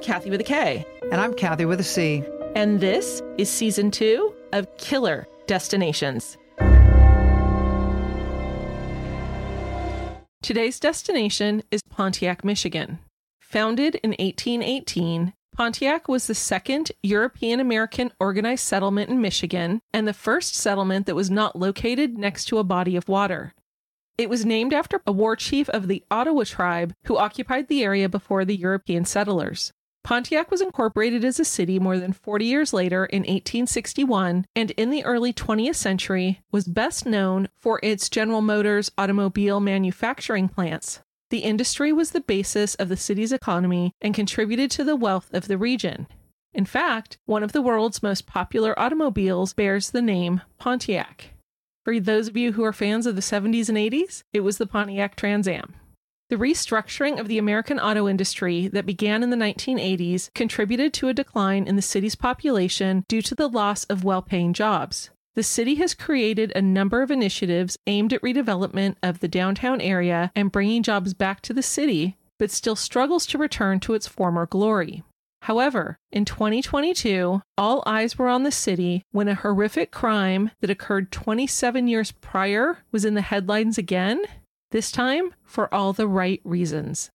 I'm Kathy with a K. And I'm Kathy with a C. And this is season two of Killer Destinations. Today's destination is Pontiac, Michigan. Founded in 1818, Pontiac was the second European American organized settlement in Michigan and the first settlement that was not located next to a body of water. It was named after a war chief of the Ottawa tribe who occupied the area before the European settlers. Pontiac was incorporated as a city more than 40 years later in 1861 and in the early 20th century was best known for its General Motors automobile manufacturing plants. The industry was the basis of the city's economy and contributed to the wealth of the region. In fact, one of the world's most popular automobiles bears the name Pontiac. For those of you who are fans of the 70s and 80s, it was the Pontiac Trans Am. The restructuring of the American auto industry that began in the 1980s contributed to a decline in the city's population due to the loss of well paying jobs. The city has created a number of initiatives aimed at redevelopment of the downtown area and bringing jobs back to the city, but still struggles to return to its former glory. However, in 2022, all eyes were on the city when a horrific crime that occurred 27 years prior was in the headlines again this time for all the right reasons.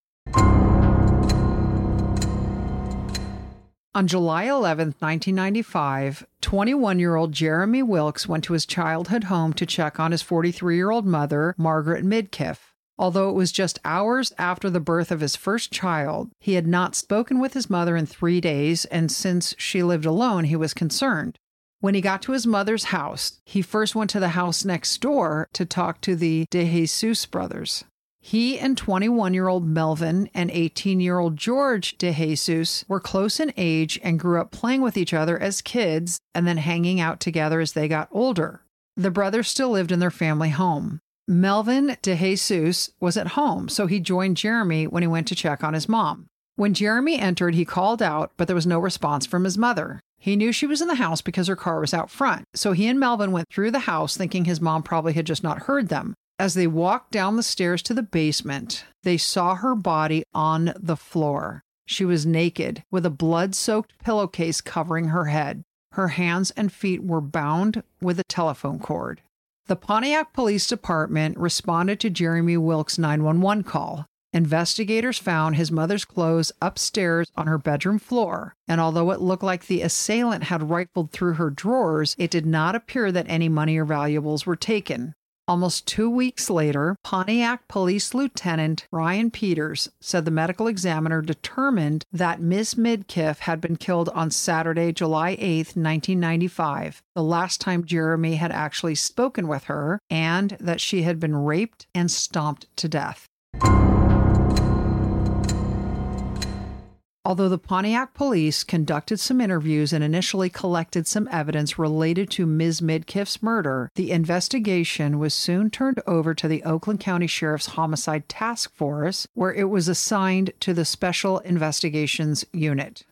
On July 11, 1995, 21 year old Jeremy Wilkes went to his childhood home to check on his 43 year old mother, Margaret Midkiff. Although it was just hours after the birth of his first child, he had not spoken with his mother in three days, and since she lived alone, he was concerned. When he got to his mother's house, he first went to the house next door to talk to the De Jesus brothers. He and 21 year old Melvin and 18 year old George De Jesus were close in age and grew up playing with each other as kids and then hanging out together as they got older. The brothers still lived in their family home. Melvin De Jesus was at home, so he joined Jeremy when he went to check on his mom. When Jeremy entered, he called out, but there was no response from his mother. He knew she was in the house because her car was out front, so he and Melvin went through the house thinking his mom probably had just not heard them. As they walked down the stairs to the basement, they saw her body on the floor. She was naked, with a blood soaked pillowcase covering her head. Her hands and feet were bound with a telephone cord. The Pontiac Police Department responded to Jeremy Wilkes' 911 call. Investigators found his mother's clothes upstairs on her bedroom floor, and although it looked like the assailant had rifled through her drawers, it did not appear that any money or valuables were taken. Almost two weeks later, Pontiac Police Lieutenant Ryan Peters said the medical examiner determined that Miss Midkiff had been killed on Saturday, July 8, 1995, the last time Jeremy had actually spoken with her, and that she had been raped and stomped to death. Although the Pontiac police conducted some interviews and initially collected some evidence related to Ms. Midkiff's murder, the investigation was soon turned over to the Oakland County Sheriff's Homicide Task Force, where it was assigned to the Special Investigations Unit.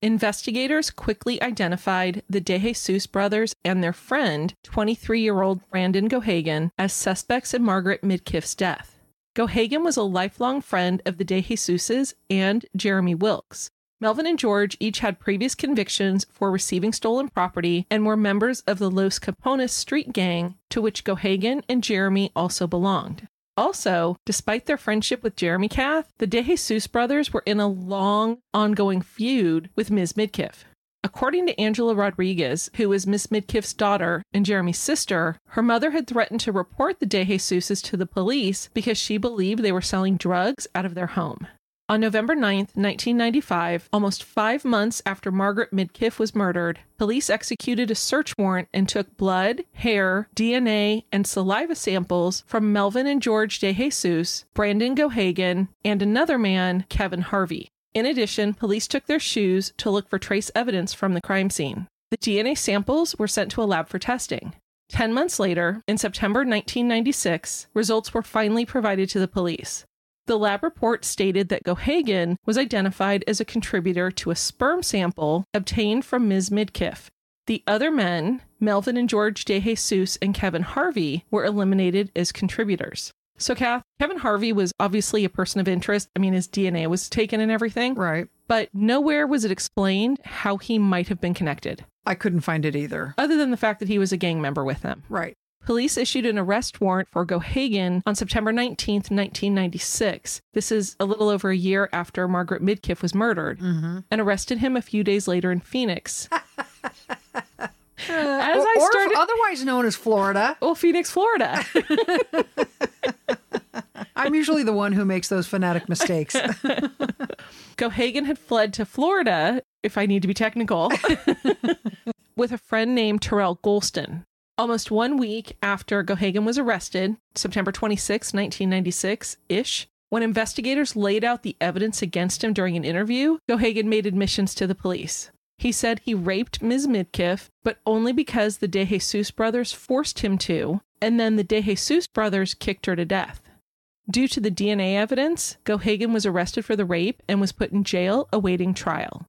Investigators quickly identified the DeJesus brothers and their friend, 23 year old Brandon Gohagan, as suspects in Margaret Midkiff's death. Gohagan was a lifelong friend of the De Jesuses and Jeremy Wilkes. Melvin and George each had previous convictions for receiving stolen property and were members of the Los Capones street gang, to which Gohagan and Jeremy also belonged. Also, despite their friendship with Jeremy Kath, the DeJesus brothers were in a long, ongoing feud with Ms. Midkiff. According to Angela Rodriguez, who is Miss Midkiff's daughter and Jeremy's sister, her mother had threatened to report the DeJesuses to the police because she believed they were selling drugs out of their home. On November 9th, 1995, almost five months after Margaret Midkiff was murdered, police executed a search warrant and took blood, hair, DNA, and saliva samples from Melvin and George DeJesus, Brandon Gohagan, and another man, Kevin Harvey. In addition, police took their shoes to look for trace evidence from the crime scene. The DNA samples were sent to a lab for testing. Ten months later, in September 1996, results were finally provided to the police. The lab report stated that Gohagan was identified as a contributor to a sperm sample obtained from Ms. Midkiff. The other men, Melvin and George DeJesus and Kevin Harvey, were eliminated as contributors. So, Kath, Kevin Harvey was obviously a person of interest. I mean, his DNA was taken and everything, Right. but nowhere was it explained how he might have been connected, I couldn't find it either. other than the fact that he was a gang member with them. Right. Police issued an arrest warrant for Gohagan on September 19th, 1996. This is a little over a year after Margaret Midkiff was murdered, mm-hmm. and arrested him a few days later in Phoenix. As or, I or started, otherwise known as Florida. well, Phoenix, Florida. I'm usually the one who makes those phonetic mistakes. Gohagan had fled to Florida, if I need to be technical, with a friend named Terrell Golston. Almost one week after Gohagan was arrested, September 26, 1996 ish, when investigators laid out the evidence against him during an interview, Gohagan made admissions to the police. He said he raped Ms. Midkiff, but only because the DeJesus brothers forced him to, and then the DeJesus brothers kicked her to death. Due to the DNA evidence, Gohagan was arrested for the rape and was put in jail awaiting trial.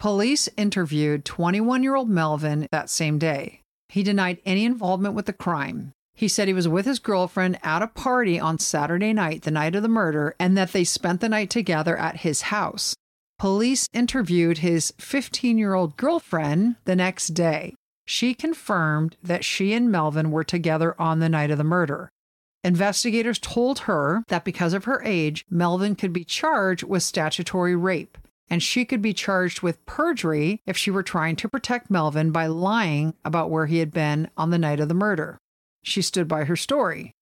Police interviewed 21 year old Melvin that same day. He denied any involvement with the crime. He said he was with his girlfriend at a party on Saturday night, the night of the murder, and that they spent the night together at his house. Police interviewed his 15 year old girlfriend the next day. She confirmed that she and Melvin were together on the night of the murder. Investigators told her that because of her age, Melvin could be charged with statutory rape, and she could be charged with perjury if she were trying to protect Melvin by lying about where he had been on the night of the murder. She stood by her story.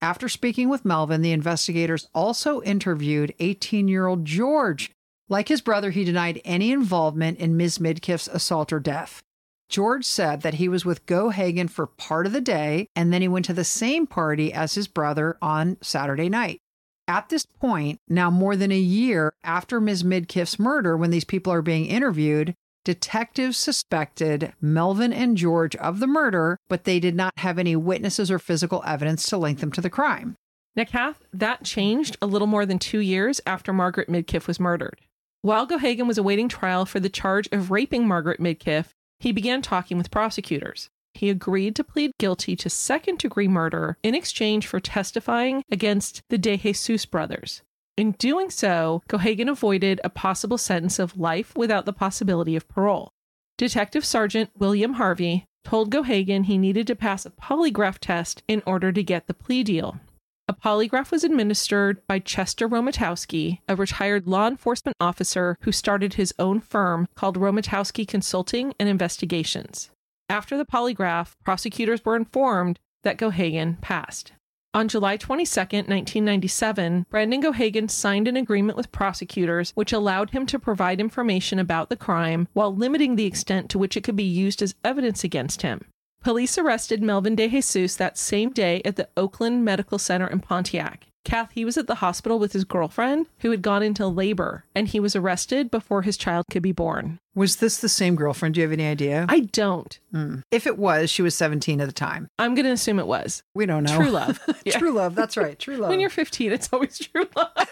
After speaking with Melvin, the investigators also interviewed 18 year old George. Like his brother, he denied any involvement in Ms. Midkiff's assault or death. George said that he was with Gohagan for part of the day and then he went to the same party as his brother on Saturday night. At this point, now more than a year after Ms. Midkiff's murder, when these people are being interviewed, detectives suspected Melvin and George of the murder, but they did not have any witnesses or physical evidence to link them to the crime. Now, Kath, that changed a little more than two years after Margaret Midkiff was murdered. While Gohagan was awaiting trial for the charge of raping Margaret Midkiff, he began talking with prosecutors. He agreed to plead guilty to second degree murder in exchange for testifying against the De Jesus brothers. In doing so, Gohagan avoided a possible sentence of life without the possibility of parole. Detective Sergeant William Harvey told Gohagan he needed to pass a polygraph test in order to get the plea deal. A polygraph was administered by Chester Romatowski, a retired law enforcement officer who started his own firm called Romatowski Consulting and Investigations. After the polygraph, prosecutors were informed that Gohagan passed. On July 22, 1997, Brandon Gohagan signed an agreement with prosecutors which allowed him to provide information about the crime while limiting the extent to which it could be used as evidence against him. Police arrested Melvin De Jesus that same day at the Oakland Medical Center in Pontiac. Kath, he was at the hospital with his girlfriend who had gone into labor, and he was arrested before his child could be born. Was this the same girlfriend? Do you have any idea? I don't. Hmm. If it was, she was 17 at the time. I'm going to assume it was. We don't know. True love. Yeah. True love. That's right. True love. When you're 15, it's always true love.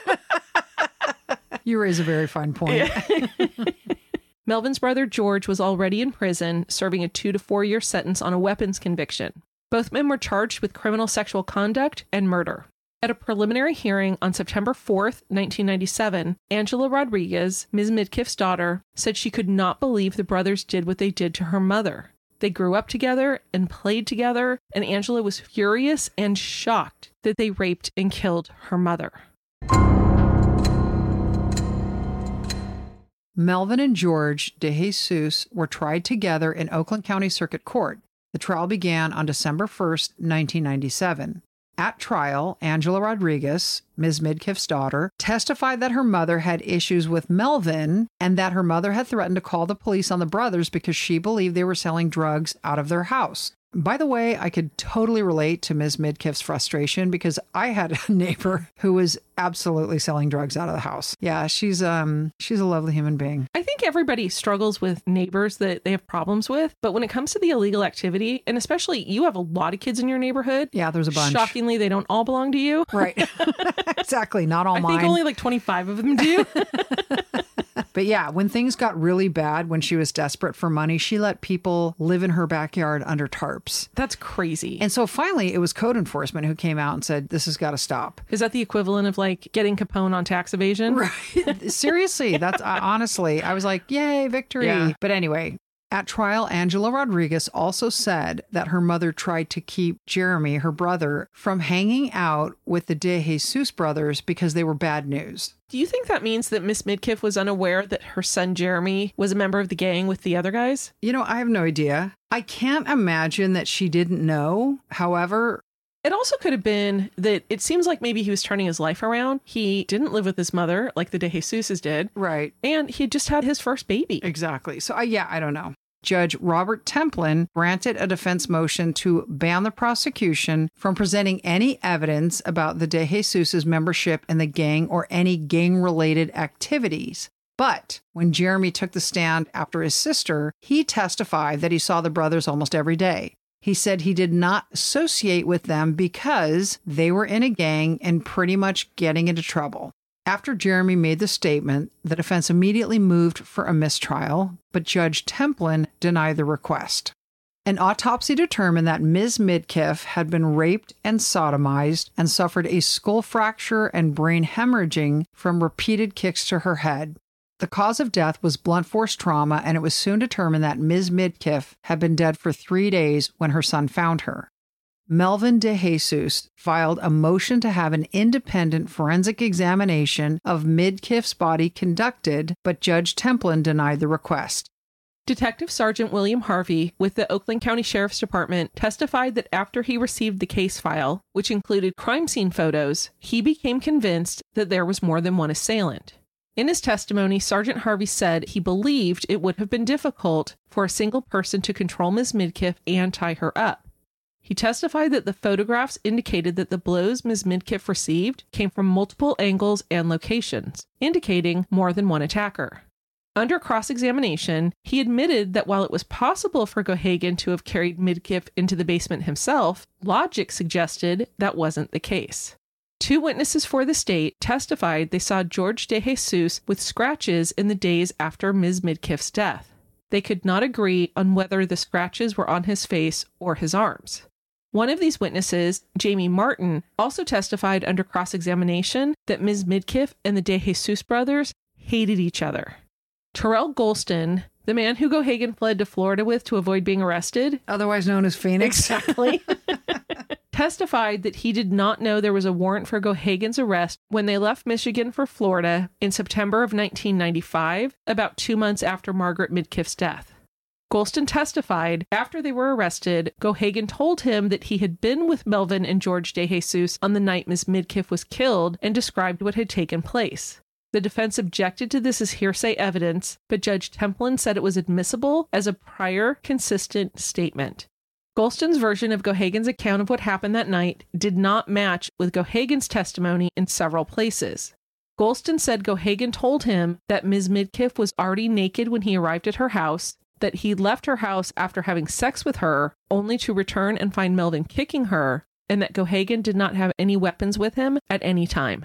you raise a very fine point. Melvin's brother George was already in prison, serving a two to four year sentence on a weapons conviction. Both men were charged with criminal sexual conduct and murder. At a preliminary hearing on September 4th, 1997, Angela Rodriguez, Ms. Midkiff's daughter, said she could not believe the brothers did what they did to her mother. They grew up together and played together, and Angela was furious and shocked that they raped and killed her mother. Melvin and George DeJesus were tried together in Oakland County Circuit Court. The trial began on December 1st, 1997. At trial, Angela Rodriguez, Ms. Midkiff's daughter, testified that her mother had issues with Melvin and that her mother had threatened to call the police on the brothers because she believed they were selling drugs out of their house. By the way, I could totally relate to Ms. Midkiff's frustration because I had a neighbor who was absolutely selling drugs out of the house. Yeah, she's um she's a lovely human being. I think everybody struggles with neighbors that they have problems with, but when it comes to the illegal activity, and especially you have a lot of kids in your neighborhood, Yeah, there's a bunch. shockingly they don't all belong to you. Right. exactly. Not all I mine. I think only like 25 of them do. But yeah, when things got really bad, when she was desperate for money, she let people live in her backyard under tarps. That's crazy. And so finally, it was code enforcement who came out and said, This has got to stop. Is that the equivalent of like getting Capone on tax evasion? Right. Seriously, that's I, honestly, I was like, Yay, victory. Yeah. But anyway, at trial, Angela Rodriguez also said that her mother tried to keep Jeremy, her brother, from hanging out with the De Jesus brothers because they were bad news. Do you think that means that Miss Midkiff was unaware that her son Jeremy was a member of the gang with the other guys? You know, I have no idea. I can't imagine that she didn't know. However, It also could have been that it seems like maybe he was turning his life around. He didn't live with his mother like the De Jesus's did, right. and he just had his first baby. Exactly. So, I yeah, I don't know. Judge Robert Templin granted a defense motion to ban the prosecution from presenting any evidence about the De Jesus's membership in the gang or any gang related activities. But when Jeremy took the stand after his sister, he testified that he saw the brothers almost every day. He said he did not associate with them because they were in a gang and pretty much getting into trouble. After Jeremy made the statement, the defense immediately moved for a mistrial, but Judge Templin denied the request. An autopsy determined that Ms. Midkiff had been raped and sodomized and suffered a skull fracture and brain hemorrhaging from repeated kicks to her head. The cause of death was blunt force trauma, and it was soon determined that Ms. Midkiff had been dead for three days when her son found her. Melvin DeJesus filed a motion to have an independent forensic examination of Midkiff's body conducted, but Judge Templin denied the request. Detective Sergeant William Harvey with the Oakland County Sheriff's Department testified that after he received the case file, which included crime scene photos, he became convinced that there was more than one assailant. In his testimony, Sergeant Harvey said he believed it would have been difficult for a single person to control Ms. Midkiff and tie her up. He testified that the photographs indicated that the blows Ms. Midkiff received came from multiple angles and locations, indicating more than one attacker. Under cross examination, he admitted that while it was possible for Gohagan to have carried Midkiff into the basement himself, logic suggested that wasn't the case. Two witnesses for the state testified they saw George De Jesus with scratches in the days after Ms. Midkiff's death. They could not agree on whether the scratches were on his face or his arms. One of these witnesses, Jamie Martin, also testified under cross examination that Ms. Midkiff and the De Jesus brothers hated each other. Terrell Golston, the man who Gohagan fled to Florida with to avoid being arrested, Otherwise known as Phoenix. Exactly. testified that he did not know there was a warrant for Gohagan's arrest when they left Michigan for Florida in September of 1995, about two months after Margaret Midkiff's death. Golston testified after they were arrested, Gohagan told him that he had been with Melvin and George De Jesus on the night Miss Midkiff was killed and described what had taken place. The defense objected to this as hearsay evidence, but Judge Templin said it was admissible as a prior consistent statement. Golston's version of Gohagan's account of what happened that night did not match with Gohagan's testimony in several places. Golston said Gohagan told him that Ms. Midkiff was already naked when he arrived at her house, that he left her house after having sex with her, only to return and find Melvin kicking her, and that Gohagan did not have any weapons with him at any time.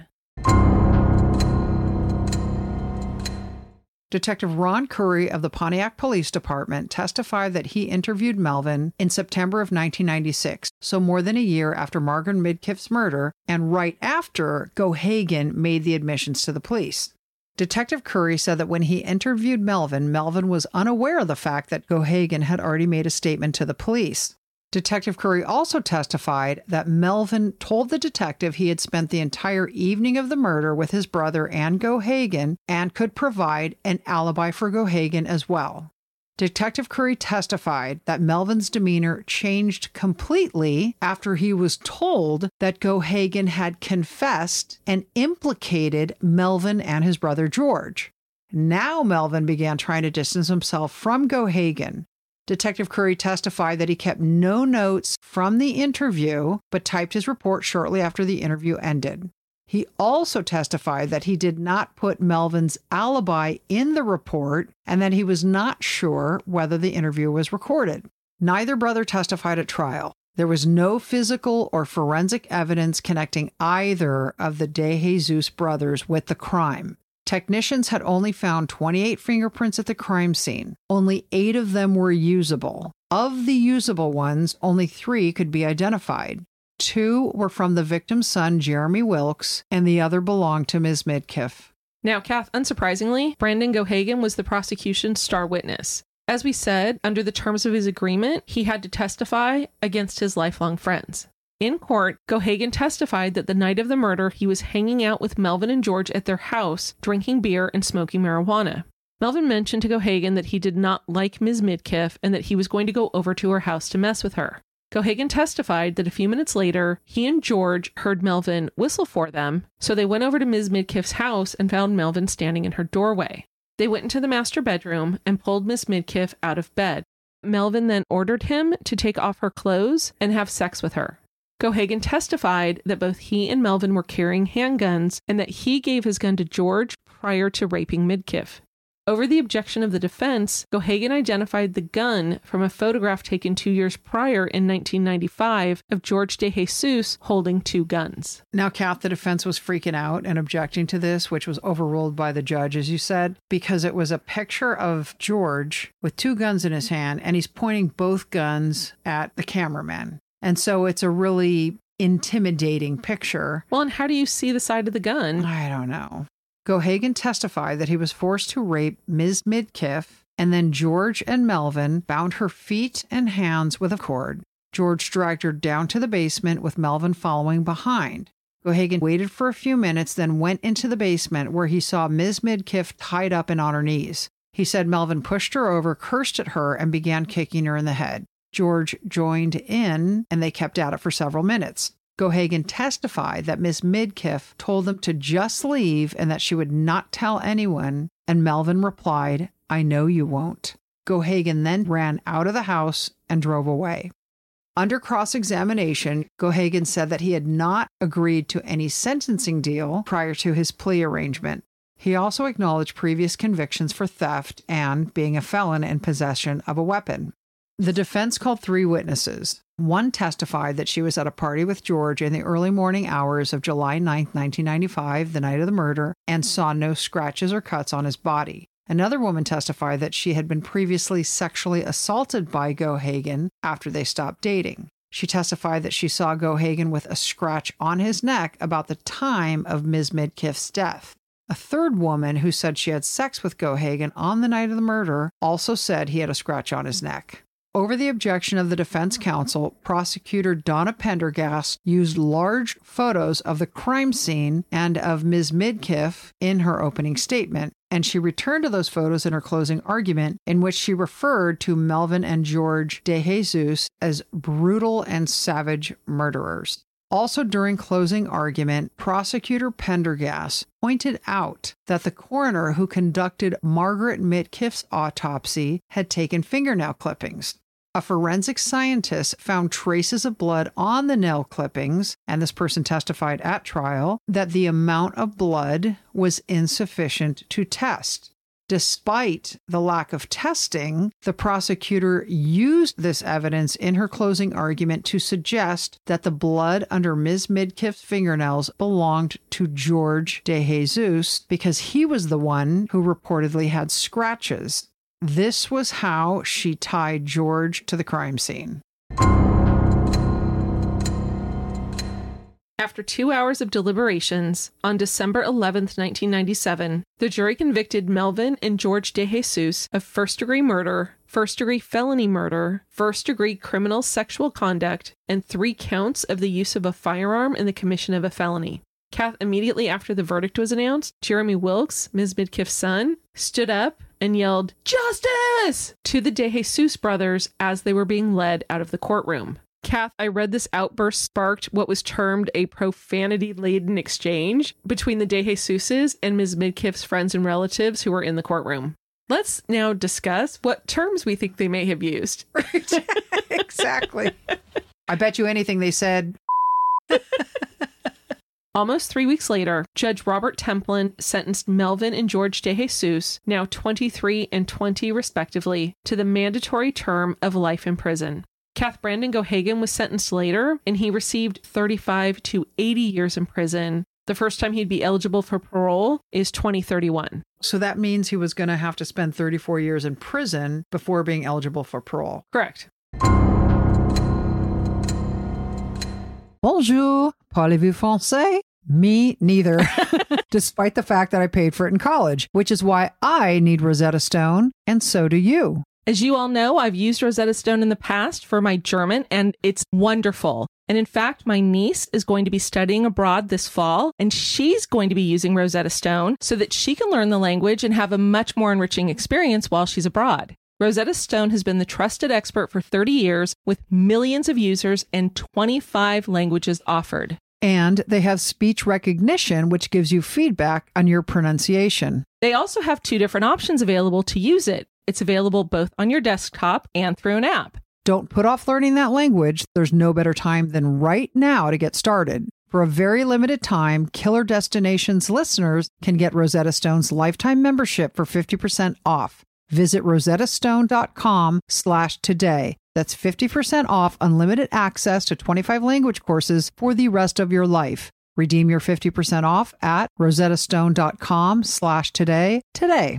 Detective Ron Curry of the Pontiac Police Department testified that he interviewed Melvin in September of 1996, so more than a year after Margaret Midkiff's murder, and right after Gohagan made the admissions to the police. Detective Curry said that when he interviewed Melvin, Melvin was unaware of the fact that Gohagan had already made a statement to the police. Detective Curry also testified that Melvin told the detective he had spent the entire evening of the murder with his brother and Gohagan and could provide an alibi for Gohagan as well. Detective Curry testified that Melvin's demeanor changed completely after he was told that Gohagan had confessed and implicated Melvin and his brother George. Now Melvin began trying to distance himself from Gohagan, Detective Curry testified that he kept no notes from the interview, but typed his report shortly after the interview ended. He also testified that he did not put Melvin's alibi in the report and that he was not sure whether the interview was recorded. Neither brother testified at trial. There was no physical or forensic evidence connecting either of the De Jesus brothers with the crime. Technicians had only found 28 fingerprints at the crime scene. Only eight of them were usable. Of the usable ones, only three could be identified. Two were from the victim's son, Jeremy Wilkes, and the other belonged to Ms. Midkiff. Now, Kath, unsurprisingly, Brandon Gohagan was the prosecution's star witness. As we said, under the terms of his agreement, he had to testify against his lifelong friends. In court, Gohagan testified that the night of the murder, he was hanging out with Melvin and George at their house, drinking beer and smoking marijuana. Melvin mentioned to Gohagan that he did not like Ms. Midkiff and that he was going to go over to her house to mess with her. Gohagan testified that a few minutes later, he and George heard Melvin whistle for them, so they went over to Ms. Midkiff's house and found Melvin standing in her doorway. They went into the master bedroom and pulled Miss Midkiff out of bed. Melvin then ordered him to take off her clothes and have sex with her. Gohagan testified that both he and Melvin were carrying handguns and that he gave his gun to George prior to raping Midkiff. Over the objection of the defense, Gohagan identified the gun from a photograph taken two years prior in 1995 of George De Jesus holding two guns. Now, Kath, the defense was freaking out and objecting to this, which was overruled by the judge, as you said, because it was a picture of George with two guns in his hand, and he's pointing both guns at the cameraman. And so it's a really intimidating picture. Well, and how do you see the side of the gun? I don't know. Gohagan testified that he was forced to rape Ms. Midkiff, and then George and Melvin bound her feet and hands with a cord. George dragged her down to the basement with Melvin following behind. Gohagan waited for a few minutes, then went into the basement where he saw Ms. Midkiff tied up and on her knees. He said Melvin pushed her over, cursed at her, and began kicking her in the head. George joined in and they kept at it for several minutes. Gohagan testified that Miss Midkiff told them to just leave and that she would not tell anyone, and Melvin replied, I know you won't. Gohagan then ran out of the house and drove away. Under cross examination, Gohagan said that he had not agreed to any sentencing deal prior to his plea arrangement. He also acknowledged previous convictions for theft and being a felon in possession of a weapon. The defense called three witnesses. One testified that she was at a party with George in the early morning hours of July 9, 1995, the night of the murder, and saw no scratches or cuts on his body. Another woman testified that she had been previously sexually assaulted by Gohagan after they stopped dating. She testified that she saw Gohagan with a scratch on his neck about the time of Ms. Midkiff's death. A third woman who said she had sex with Gohagan on the night of the murder also said he had a scratch on his neck. Over the objection of the defense counsel, prosecutor Donna Pendergast used large photos of the crime scene and of Ms. Midkiff in her opening statement, and she returned to those photos in her closing argument, in which she referred to Melvin and George DeJesus as brutal and savage murderers. Also, during closing argument, prosecutor Pendergast pointed out that the coroner who conducted Margaret Midkiff's autopsy had taken fingernail clippings. A forensic scientist found traces of blood on the nail clippings, and this person testified at trial that the amount of blood was insufficient to test. Despite the lack of testing, the prosecutor used this evidence in her closing argument to suggest that the blood under Ms. Midkiff's fingernails belonged to George De Jesus because he was the one who reportedly had scratches. This was how she tied George to the crime scene. After two hours of deliberations, on December 11, 1997, the jury convicted Melvin and George DeJesus of first degree murder, first degree felony murder, first degree criminal sexual conduct, and three counts of the use of a firearm in the commission of a felony. Kath, immediately after the verdict was announced, Jeremy Wilkes, Ms. Midkiff's son, stood up and yelled, Justice! to the DeJesus brothers as they were being led out of the courtroom. Kath, I read this outburst sparked what was termed a profanity laden exchange between the De DeJesuses and Ms. Midkiff's friends and relatives who were in the courtroom. Let's now discuss what terms we think they may have used. exactly. I bet you anything they said. Almost three weeks later, Judge Robert Templin sentenced Melvin and George DeJesus, now 23 and 20 respectively, to the mandatory term of life in prison. Kath Brandon Gohagan was sentenced later, and he received 35 to 80 years in prison. The first time he'd be eligible for parole is 2031. So that means he was going to have to spend 34 years in prison before being eligible for parole. Correct. Bonjour, parlez-vous français? Me neither, despite the fact that I paid for it in college, which is why I need Rosetta Stone, and so do you. As you all know, I've used Rosetta Stone in the past for my German, and it's wonderful. And in fact, my niece is going to be studying abroad this fall, and she's going to be using Rosetta Stone so that she can learn the language and have a much more enriching experience while she's abroad. Rosetta Stone has been the trusted expert for 30 years with millions of users and 25 languages offered. And they have speech recognition, which gives you feedback on your pronunciation. They also have two different options available to use it. It's available both on your desktop and through an app. Don't put off learning that language. There's no better time than right now to get started. For a very limited time, Killer Destinations listeners can get Rosetta Stone's lifetime membership for 50% off. Visit rosettastone.com slash today. That's 50% off unlimited access to 25 language courses for the rest of your life. Redeem your 50% off at rosettastone.com slash today today.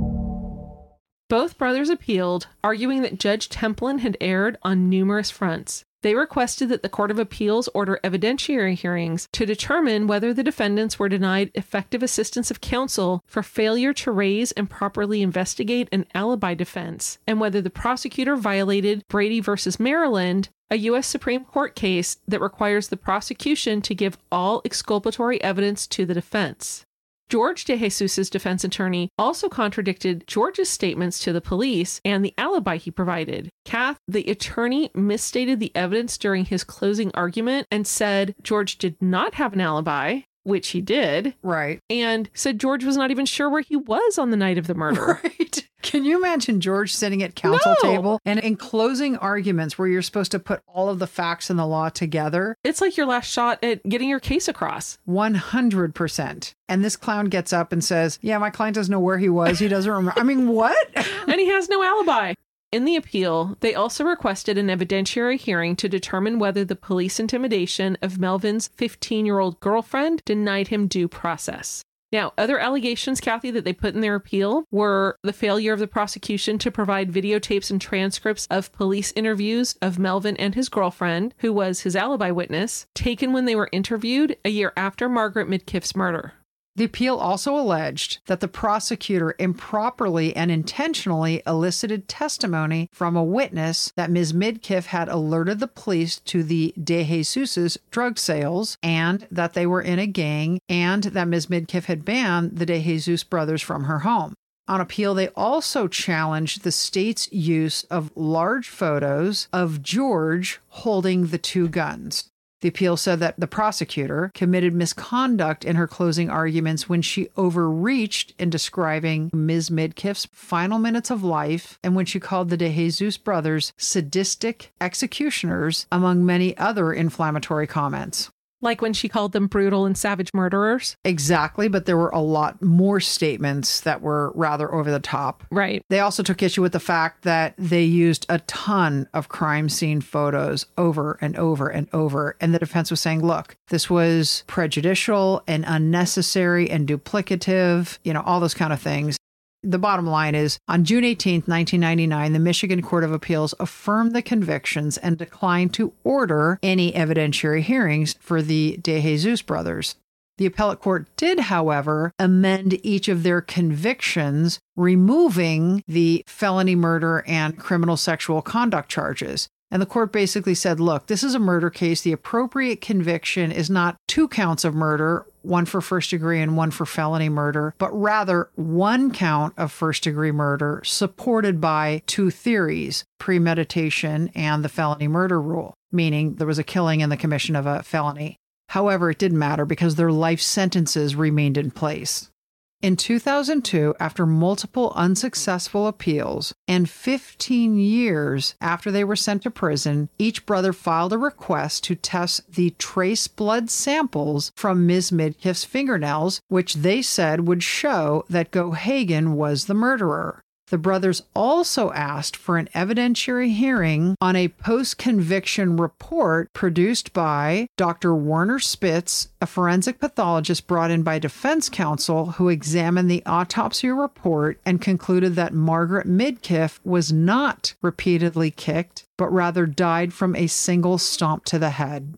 Both brothers appealed, arguing that Judge Templin had erred on numerous fronts. They requested that the Court of Appeals order evidentiary hearings to determine whether the defendants were denied effective assistance of counsel for failure to raise and properly investigate an alibi defense, and whether the prosecutor violated Brady v. Maryland, a U.S. Supreme Court case that requires the prosecution to give all exculpatory evidence to the defense. George DeJesus's defense attorney also contradicted George's statements to the police and the alibi he provided. Kath, the attorney, misstated the evidence during his closing argument and said George did not have an alibi, which he did, Right. and said George was not even sure where he was on the night of the murder. Right. Can you imagine George sitting at counsel No. table and in closing arguments where you're supposed to put all of the facts and the law together? It's like your last shot at getting your case across. 100%. And this clown gets up and says, Yeah, my client doesn't know where he was. He doesn't remember. I mean, what? and he has no alibi. In the appeal, they also requested an evidentiary hearing to determine whether the police intimidation of Melvin's 15 year old girlfriend denied him due process. Now, other allegations, Kathy, that they put in their appeal were the failure of the prosecution to provide videotapes and transcripts of police interviews of Melvin and his girlfriend, who was his alibi witness, taken when they were interviewed a year after Margaret Midkiff's murder. The appeal also alleged that the prosecutor improperly and intentionally elicited testimony from a witness that Ms. Midkiff had alerted the police to the De Jesus's drug sales and that they were in a gang and that Ms. Midkiff had banned the De Jesus brothers from her home. On appeal, they also challenged the state's use of large photos of George holding the two guns. The appeal said that the prosecutor committed misconduct in her closing arguments when she overreached in describing Ms. Midkiff's final minutes of life and when she called the De Jesus brothers sadistic executioners, among many other inflammatory comments. Like when she called them brutal and savage murderers. Exactly, but there were a lot more statements that were rather over the top. Right. They also took issue with the fact that they used a ton of crime scene photos over and over and over. And the defense was saying, look, this was prejudicial and unnecessary and duplicative, you know, all those kind of things. The bottom line is on June 18, 1999, the Michigan Court of Appeals affirmed the convictions and declined to order any evidentiary hearings for the De Jesus brothers. The appellate court did, however, amend each of their convictions, removing the felony murder and criminal sexual conduct charges. And the court basically said, look, this is a murder case. The appropriate conviction is not two counts of murder, one for first degree and one for felony murder, but rather one count of first degree murder supported by two theories premeditation and the felony murder rule, meaning there was a killing and the commission of a felony. However, it didn't matter because their life sentences remained in place. In 2002, after multiple unsuccessful appeals and 15 years after they were sent to prison, each brother filed a request to test the trace blood samples from Ms. Midkiff's fingernails, which they said would show that Gohagan was the murderer. The brothers also asked for an evidentiary hearing on a post conviction report produced by Dr. Werner Spitz, a forensic pathologist brought in by defense counsel who examined the autopsy report and concluded that Margaret Midkiff was not repeatedly kicked, but rather died from a single stomp to the head.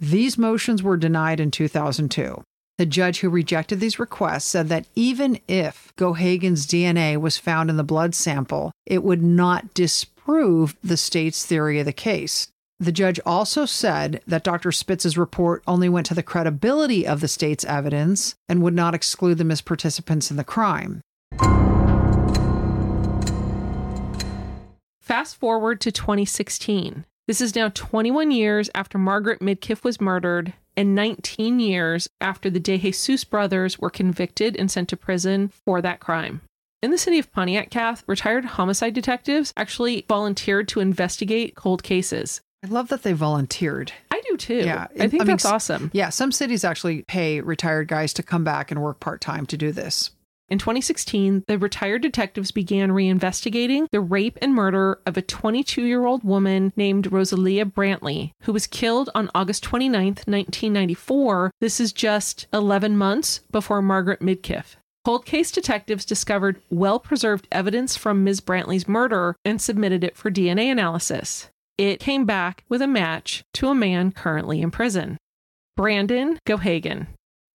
These motions were denied in 2002. The judge who rejected these requests said that even if Gohagan's DNA was found in the blood sample, it would not disprove the state's theory of the case. The judge also said that Dr. Spitz's report only went to the credibility of the state's evidence and would not exclude them as participants in the crime. Fast forward to 2016. This is now 21 years after Margaret Midkiff was murdered and 19 years after the De Jesus brothers were convicted and sent to prison for that crime. In the city of Pontiac, Kath, retired homicide detectives actually volunteered to investigate cold cases. I love that they volunteered. I do too. Yeah, I think I mean, that's awesome. Yeah, some cities actually pay retired guys to come back and work part time to do this. In 2016, the retired detectives began reinvestigating the rape and murder of a 22 year old woman named Rosalia Brantley, who was killed on August 29th, 1994. This is just 11 months before Margaret Midkiff. Cold case detectives discovered well preserved evidence from Ms. Brantley's murder and submitted it for DNA analysis. It came back with a match to a man currently in prison Brandon Gohagan.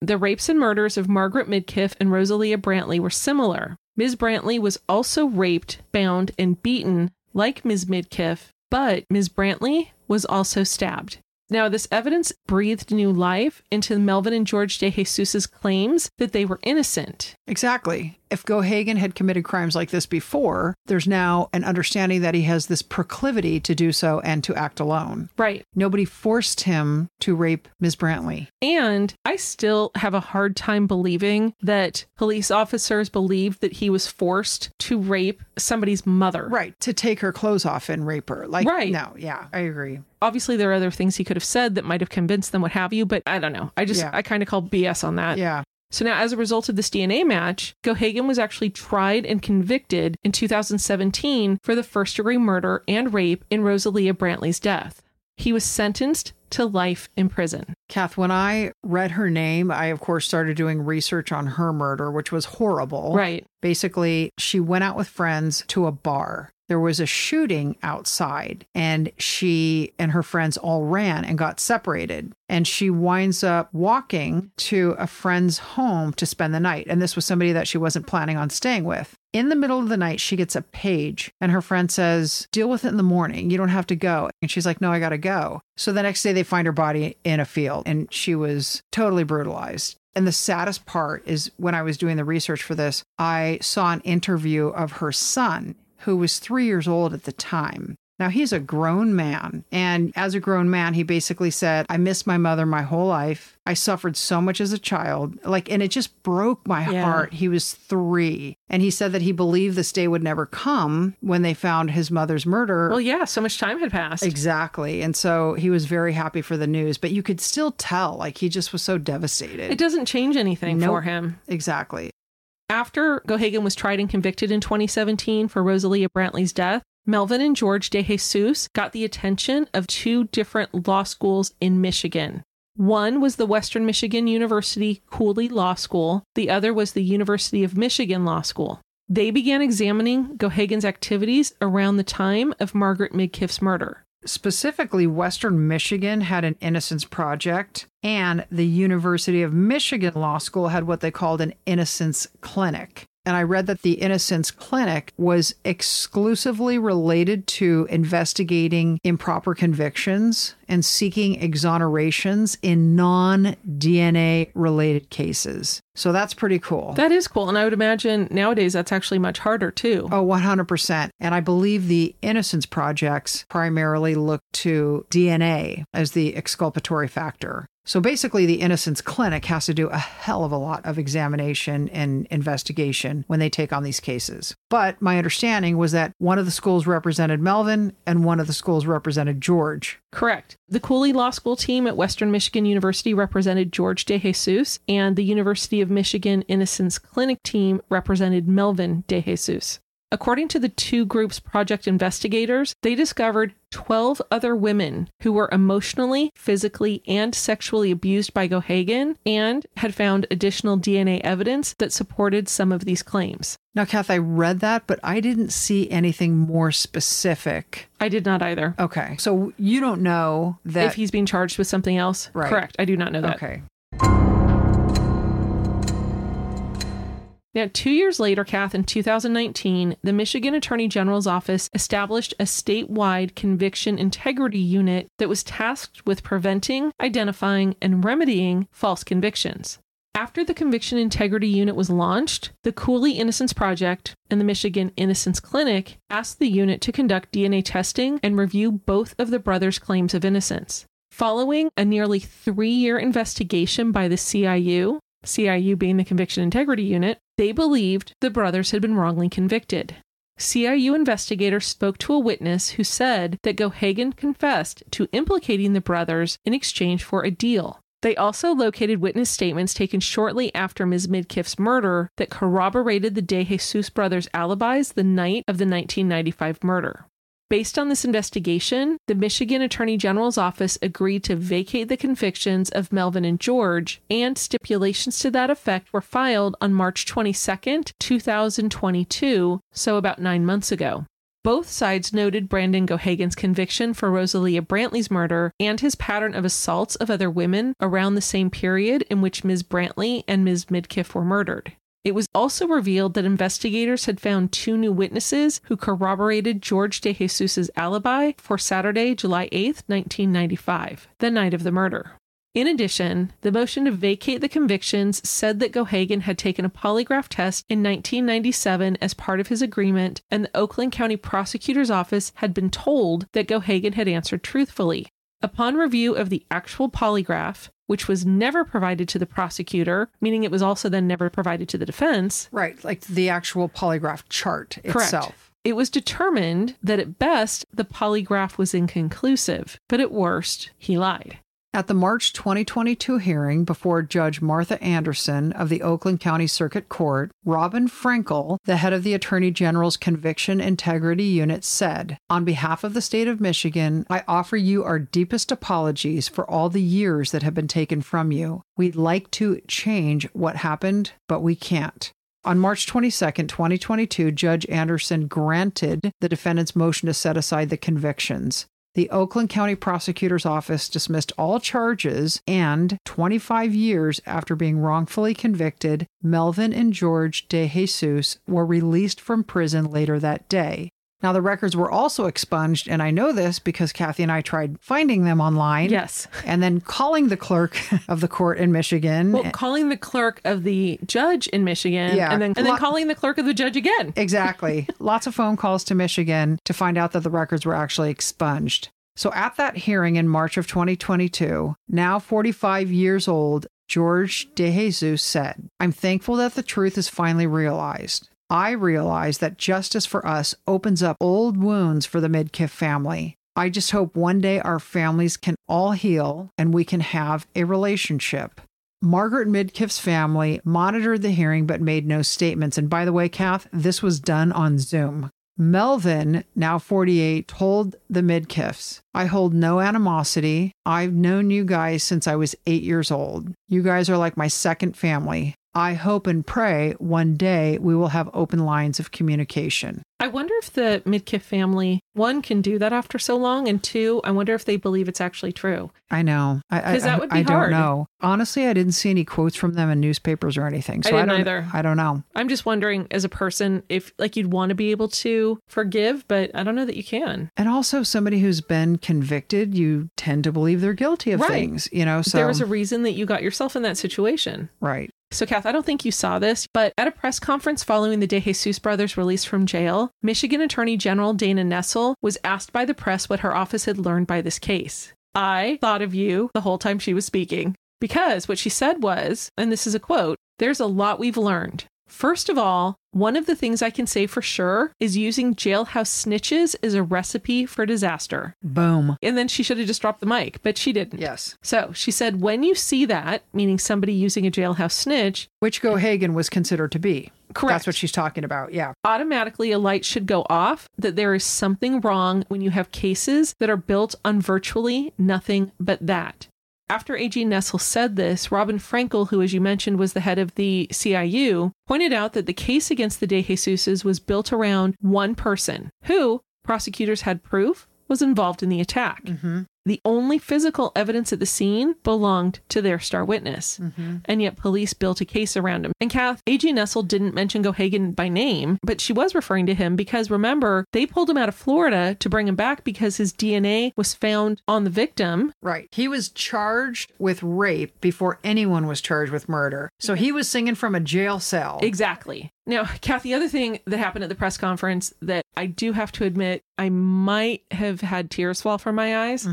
The rapes and murders of Margaret Midkiff and Rosalia Brantley were similar. Ms. Brantley was also raped, bound, and beaten like Ms. Midkiff, but Ms. Brantley was also stabbed. Now, this evidence breathed new life into Melvin and George De Jesus's claims that they were innocent. Exactly. If Gohagan had committed crimes like this before, there's now an understanding that he has this proclivity to do so and to act alone. Right. Nobody forced him to rape Ms. Brantley. And I still have a hard time believing that police officers believed that he was forced to rape somebody's mother. Right. To take her clothes off and rape her. Like, Right. no, yeah, I agree. Obviously, there are other things he could have said that might have convinced them, what have you, but I don't know. I just, Yeah. I kind of call BS on that. Yeah. So now, as a result of this DNA match, Gohagan was actually tried and convicted in 2017 for the first degree murder and rape in Rosalia Brantley's death. He was sentenced to life in prison. Kath, when I read her name, I, of course, started doing research on her murder, which was horrible. Right. Basically, she went out with friends to a bar. There was a shooting outside, and she and her friends all ran and got separated. And she winds up walking to a friend's home to spend the night. And this was somebody that she wasn't planning on staying with. In the middle of the night, she gets a page, and her friend says, Deal with it in the morning. You don't have to go. And she's like, No, I got to go. So the next day, they find her body in a field, and she was totally brutalized. And the saddest part is when I was doing the research for this, I saw an interview of her son, who was three years old at the time. Now, he's a grown man. And as a grown man, he basically said, I missed my mother my whole life. I suffered so much as a child. Like, and it just broke my Yeah. heart. He was three. And he said that he believed this day would never come when they found his mother's murder. Well, yeah, so much time had passed. Exactly. And so he was very happy for the news, but you could still tell, like, he just was so devastated. It doesn't change anything Nope. for him. exactly. After Gohagan was tried and convicted in 2017 for Rosalia Brantley's death, Melvin and George De Jesus got the attention of two different law schools in Michigan. One was the Western Michigan University Cooley Law School, the other was the University of Michigan Law School. They began examining Gohagan's activities around the time of Margaret Midkiff's murder. Specifically, Western Michigan had an Innocence Project, and the University of Michigan Law School had what they called an Innocence Clinic. And I read that the Innocence Clinic was exclusively related to investigating improper convictions and seeking exonerations in non DNA related cases. So that's pretty cool. That is cool. And I would imagine nowadays that's actually much harder too. Oh, 100%. And I believe the Innocence Projects primarily look to DNA as the exculpatory factor. So basically, the Innocence Clinic has to do a hell of a lot of examination and investigation when they take on these cases. But my understanding was that one of the schools represented Melvin and one of the schools represented George. Correct. The Cooley Law School team at Western Michigan University represented George De Jesus, and the University of Michigan Innocence Clinic team represented Melvin De Jesus. According to the two groups' project investigators, they discovered 12 other women who were emotionally, physically, and sexually abused by Gohagan and had found additional DNA evidence that supported some of these claims. Now, Kath, I read that, but I didn't see anything more specific. I did not either. Okay. So you don't know that. if he's being charged with something else, Right. correct. I do not know that. okay. Now, two years later, Kath, in 2019, the Michigan Attorney General's office established a statewide conviction integrity unit that was tasked with preventing, identifying, and remedying false convictions. After the Conviction Integrity Unit was launched, the Cooley Innocence Project and the Michigan Innocence Clinic asked the unit to conduct DNA testing and review both of the brothers' claims of innocence. Following a nearly three year investigation by the CIU, CIU being the Conviction Integrity Unit, they believed the brothers had been wrongly convicted. CIU investigators spoke to a witness who said that Gohagan confessed to implicating the brothers in exchange for a deal. They also located witness statements taken shortly after Ms. Midkiff's murder that corroborated the De Jesus brothers' alibis the night of the 1995 murder. Based on this investigation, the Michigan Attorney General's office agreed to vacate the convictions of Melvin and George, and stipulations to that effect were filed on March 22, 2022, so about nine months ago. Both sides noted Brandon Gohagan's conviction for Rosalia Brantley's murder and his pattern of assaults of other women around the same period in which Ms. Brantley and Ms. Midkiff were murdered. It was also revealed that investigators had found two new witnesses who corroborated George De Jesus' alibi for Saturday, July 8, 1995, the night of the murder. In addition, the motion to vacate the convictions said that Gohagan had taken a polygraph test in 1997 as part of his agreement, and the Oakland County Prosecutor's Office had been told that Gohagan had answered truthfully. Upon review of the actual polygraph, which was never provided to the prosecutor, meaning it was also then never provided to the defense, Right. Like the actual polygraph chart Correct. itself. it was determined that at best the polygraph was inconclusive, but at worst, he lied. At the March 2022 hearing before Judge Martha Anderson of the Oakland County Circuit Court, Robin Frankel, the head of the Attorney General's Conviction Integrity Unit, said, On behalf of the state of Michigan, I offer you our deepest apologies for all the years that have been taken from you. We'd like to change what happened, but we can't. On March 22, 2022, Judge Anderson granted the defendant's motion to set aside the convictions. The Oakland County Prosecutor's Office dismissed all charges, and 25 years after being wrongfully convicted, Melvin and George De Jesus were released from prison later that day. Now, the records were also expunged, and I know this because Kathy and I tried finding them online. Yes. And then calling the clerk of the court in Michigan. Well, calling the clerk of the judge in Michigan Yeah. and then and then Lot- calling the clerk of the judge again. Exactly. Lots of phone calls to Michigan to find out that the records were actually expunged. So at that hearing in March of 2022, now 45 years old, George DeJesus said, I'm thankful that the truth is finally realized. I realize that justice for us opens up old wounds for the Midkiff family. I just hope one day our families can all heal and we can have a relationship. Margaret Midkiff's family monitored the hearing but made no statements. And by the way, Kath, this was done on Zoom. Melvin, now 48, told the Midkiffs, I hold no animosity. I've known you guys since I was eight years old. You guys are like my second family. I hope and pray one day we will have open lines of communication. I wonder if the Midkiff family, one, can do that after so long, and two, I wonder if they believe it's actually true. I know. I, I, 'Cause that would be I don't hard. know. Honestly, I didn't see any quotes from them in newspapers or anything. So I didn't don't, either. I don't know. I'm just wondering, as a person, if like you'd want to be able to forgive, but I don't know that you can. And also, somebody who's been convicted, you tend to believe they're guilty of Right. things, you know? So, there was a reason that you got yourself in that situation. right. So, Kath, I don't think you saw this, but at a press conference following the De Jesus brothers' release from jail, Michigan Attorney General Dana Nessel was asked by the press what her office had learned by this case. I thought of you the whole time she was speaking because what she said was, and this is a quote, there's a lot we've learned. First of all, one of the things I can say for sure is using jailhouse snitches is a recipe for disaster. Boom. And then she should have just dropped the mic, but she didn't. Yes. So she said, when you see that, meaning somebody using a jailhouse snitch, Which Gohagan was considered to be. Correct. That's what she's talking about. Yeah. automatically a light should go off that there is something wrong when you have cases that are built on virtually nothing but that. After AG Nessel said this, Robin Frankel, who, as you mentioned, was the head of the CIU, pointed out that the case against the De Jesuses was built around one person who, prosecutors had proof, was involved in the attack. Mm-hmm. The only physical evidence at the scene belonged to their star witness. Mm-hmm. And yet police built a case around him. And Kath, A.G. Nessel didn't mention Gohagan by name, but she was referring to him because remember, they pulled him out of Florida to bring him back because his DNA was found on the victim. Right. He was charged with rape before anyone was charged with murder. So he was singing from a jail cell. Exactly. Now, Kath, the other thing that happened at the press conference that I do have to admit, I might have had tears fall from my eyes.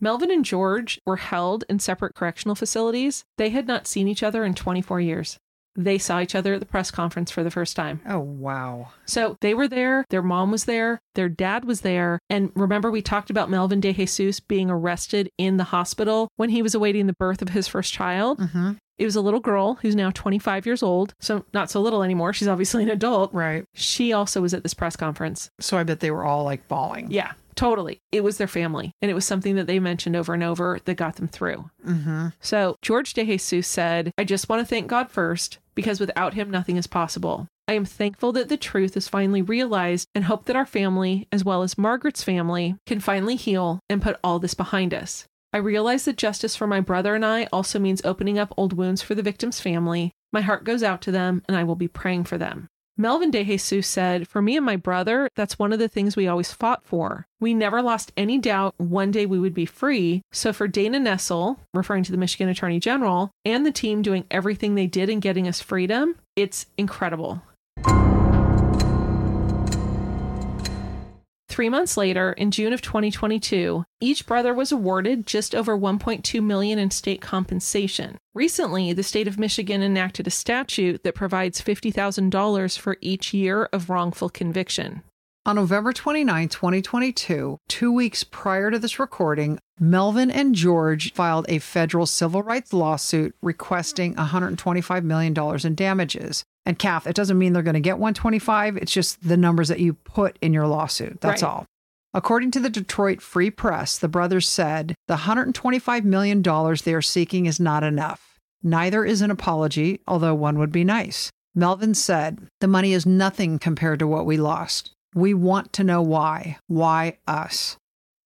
Melvin and George were held in separate correctional facilities. They had not seen each other in 24 years. They saw each other at the press conference for the first time. Oh, wow. So they were there, their mom was there, their dad was there. And remember, we talked about Melvin De Jesus being arrested in the hospital when he was awaiting the birth of his first child. Mm-hmm. It was a little girl who's now 25 years old, so not so little anymore. She's obviously an adult. Right. She also was at this press conference. So I bet they were all like bawling. Yeah, totally. It was their family, and it was something that they mentioned over and over that got them through. Mm-hmm. So George De Jesus said, I just want to thank God first, because without him, nothing is possible. I am thankful that the truth is finally realized and hope that our family, as well as Margaret's family, can finally heal and put all this behind us. I realize that justice for my brother and I also means opening up old wounds for the victim's family. My heart goes out to them, and I will be praying for them. Melvin De Jesus said, For me and my brother, that's one of the things we always fought for. We never lost any doubt one day we would be free. So for Dana Nessel, referring to the Michigan Attorney General, and the team doing everything they did in getting us freedom, it's incredible. Three months later, in June of 2022, each brother was awarded just over 1.2 million in state compensation. Recently, the state of Michigan enacted a statute that provides $50,000 for each year of wrongful conviction. On November 29, 2022, two weeks prior to this recording, Melvin and George filed a federal civil rights lawsuit requesting $125 million in damages. And Kath, it doesn't mean they're going to get 125, it's just the numbers that you put in your lawsuit. That's Right. all. According to the Detroit Free Press, the brothers said the $125 million they are seeking is not enough. Neither is an apology, although one would be nice. Melvin said, The money is nothing compared to what we lost. We want to know why. Why us?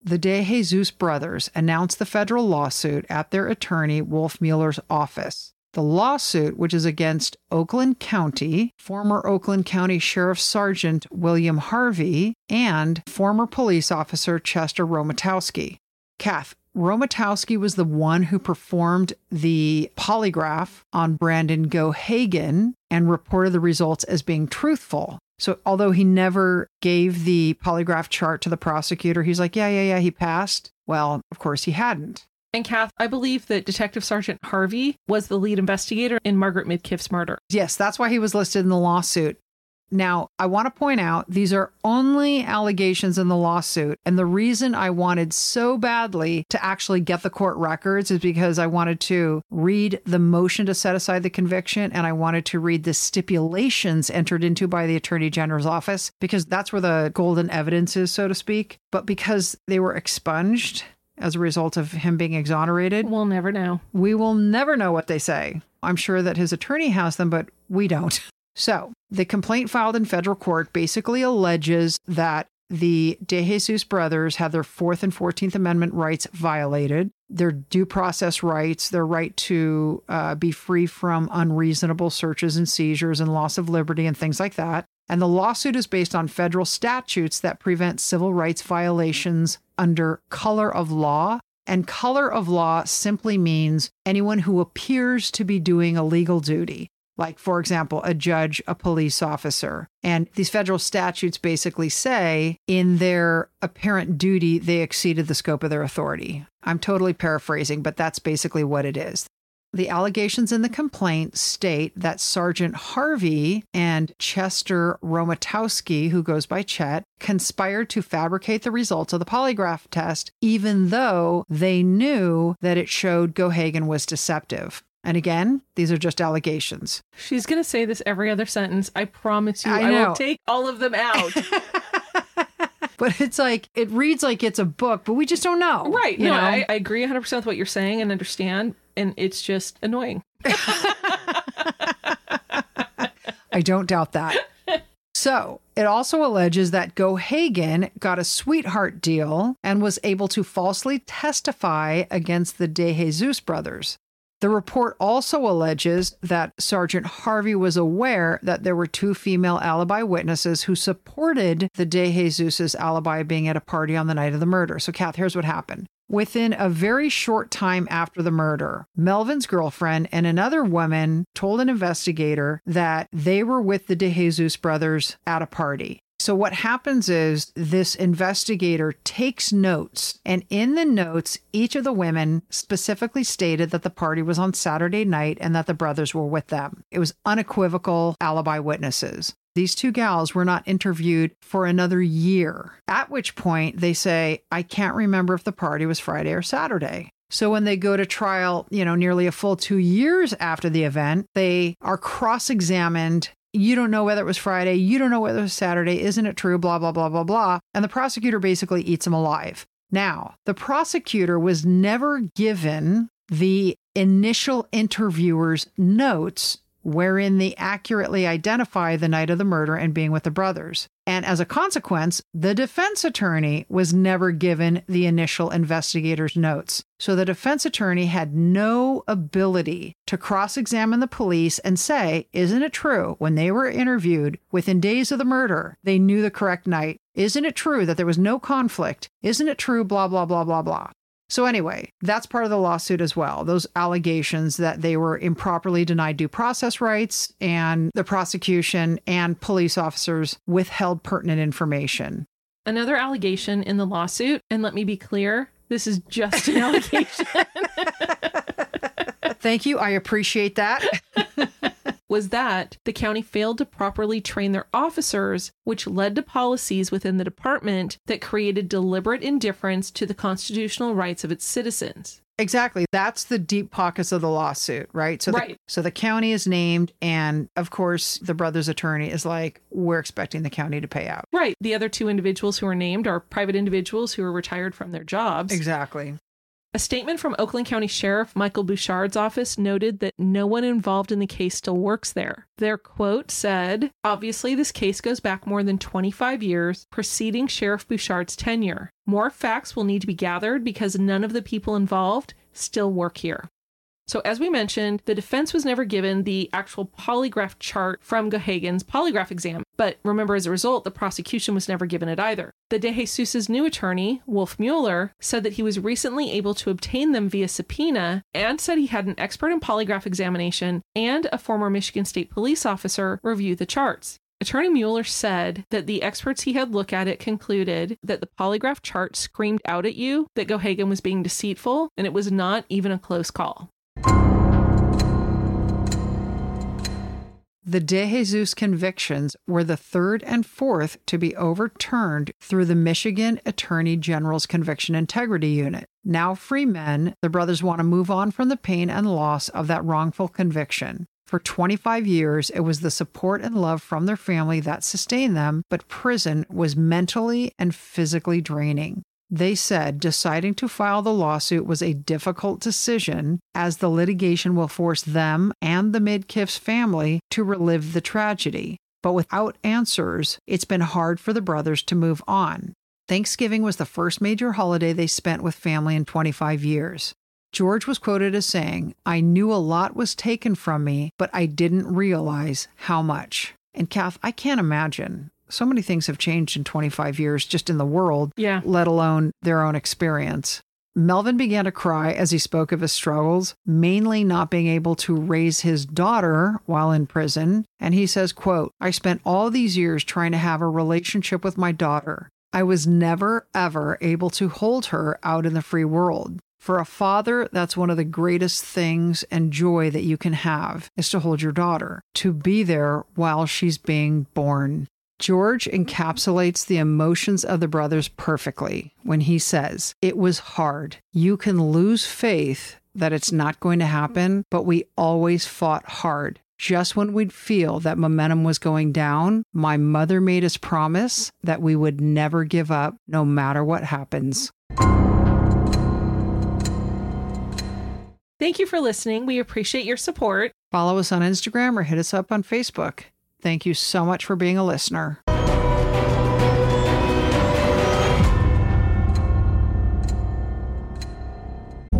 The De Jesus brothers announced the federal lawsuit at their attorney, Wolf Mueller's office. The lawsuit, which is against Oakland County, former Oakland County Sheriff Sergeant William Harvey, and former police officer Chester Romatowski. Kath, Romatowski was the one who performed the polygraph on Brandon Gohagan and reported the results as being truthful. So, although he never gave the polygraph chart to the prosecutor, he's like, yeah, yeah, yeah, he passed. Well, of course, he hadn't. And Kath, I believe that Detective Sergeant Harvey was the lead investigator in Margaret Midkiff's murder. Yes, that's why he was listed in the lawsuit. Now, I want to point out these are only allegations in the lawsuit. And the reason I wanted so badly to actually get the court records is because I wanted to read the motion to set aside the conviction and I wanted to read the stipulations entered into by the Attorney General's office because that's where the golden evidence is, so to speak. But because they were expunged, as a result of him being exonerated. We'll never know. We will never know what they say. I'm sure that his attorney has them, but we don't. So, the complaint filed in federal court basically alleges that the De Jesus brothers had their Fourth and Fourteenth Amendment rights violated, their due process rights, their right to uh, be free from unreasonable searches and seizures and loss of liberty and things like that. And the lawsuit is based on federal statutes that prevent civil rights violations under color of law. And color of law simply means anyone who appears to be doing a legal duty like, for example, a judge, a police officer. And these federal statutes basically say in their apparent duty, they exceeded the scope of their authority. I'm totally paraphrasing, but that's basically what it is. The allegations in the complaint state that Sergeant Harvey and Chester Romatowski, who goes by Chet, conspired to fabricate the results of the polygraph test, even though they knew that it showed Gohagan was deceptive. And again, these are just allegations. She's going to say this every other sentence. I promise you, I I, will take all of them out. But it's like, it reads like it's a book, but we just don't know. right. You No, know? I, I agree 100% with what you're saying and understand. And it's just annoying. I don't doubt that. So it also alleges that Gohagan got a sweetheart deal and was able to falsely testify against the De Jesus brothers. The report also alleges that Sergeant Harvey was aware that there were two female alibi witnesses who supported the De Jesus' alibi being at a party on the night of the murder. So, Kath, here's what happened. Within a very short time after the murder, Melvin's girlfriend and another woman told an investigator that they were with the De Jesus brothers at a party. So, what happens is this investigator takes notes, and in the notes, each of the women specifically stated that the party was on Saturday night and that the brothers were with them. It was unequivocal alibi witnesses. These two gals were not interviewed for another year, at which point they say, I can't remember if the party was Friday or Saturday. So when they go to trial, you know, nearly a full two years after the event, they are cross examined. You don't know whether it was Friday. You don't know whether it was Saturday. Isn't it true? Blah, blah, blah, blah, blah. And the prosecutor basically eats them alive. Now, the prosecutor was never given the initial interviewer's notes wherein they accurately identify the night of the murder and being with the brothers. And as a consequence, the defense attorney was never given the initial investigator's notes. So the defense attorney had no ability to cross examine the police and say, Isn't it true when they were interviewed within days of the murder, they knew the correct night? Isn't it true that there was no conflict? Isn't it true, blah, blah, blah, blah, blah? So, anyway, that's part of the lawsuit as well. Those allegations that they were improperly denied due process rights and the prosecution and police officers withheld pertinent information. Another allegation in the lawsuit, and let me be clear, this is just an allegation, Thank you. I appreciate that. was that the county failed to properly train their officers, which led to policies within the department that created deliberate indifference to the constitutional rights of its citizens. Exactly. That's the deep pockets of the lawsuit, right? So, Right. The, so the county is named, and of course, the brother's attorney is like, "We're expecting the county to pay out." Right. The other two individuals who are named are private individuals who are retired from their jobs. Exactly. A statement from Oakland County Sheriff Michael Bouchard's office noted that no one involved in the case still works there. Their quote said, Obviously, this case goes back more than 25 years, preceding Sheriff Bouchard's tenure. More facts will need to be gathered because none of the people involved still work here. So, as we mentioned, the defense was never given the actual polygraph chart from Gohagan's polygraph exam. But remember, as a result, the prosecution was never given it either. The De Jesus' new attorney, Wolf Mueller, said that he was recently able to obtain them via subpoena and said he had an expert in polygraph examination and a former Michigan State police officer review the charts. Attorney Mueller said that the experts he had look at it concluded that the polygraph chart screamed out at you that Gohagan was being deceitful, and it was not even a close call. The De Jesus convictions were the third and fourth to be overturned through the Michigan Attorney General's Conviction Integrity Unit. Now, free men, the brothers want to move on from the pain and loss of that wrongful conviction. For 25 years, it was the support and love from their family that sustained them, but prison was mentally and physically draining. They said deciding to file the lawsuit was a difficult decision as the litigation will force them and the Midkiff's family to relive the tragedy. But without answers, it's been hard for the brothers to move on. Thanksgiving was the first major holiday they spent with family in 25 years. George was quoted as saying, I knew a lot was taken from me, but I didn't realize how much. And Kath, I can't imagine so many things have changed in 25 years just in the world, Yeah. let alone their own experience. Melvin began to cry as he spoke of his struggles, mainly not being able to raise his daughter while in prison, and he says, quote, "I spent all these years trying to have a relationship with my daughter. I was never ever able to hold her out in the free world. For a father, that's one of the greatest things and joy that you can have is to hold your daughter, to be there while she's being born. George encapsulates the emotions of the brothers perfectly when he says, It was hard. You can lose faith that it's not going to happen, but we always fought hard. Just when we'd feel that momentum was going down, my mother made us promise that we would never give up no matter what happens. Thank you for listening. We appreciate your support. Follow us on Instagram or hit us up on Facebook. Thank you so much for being a listener.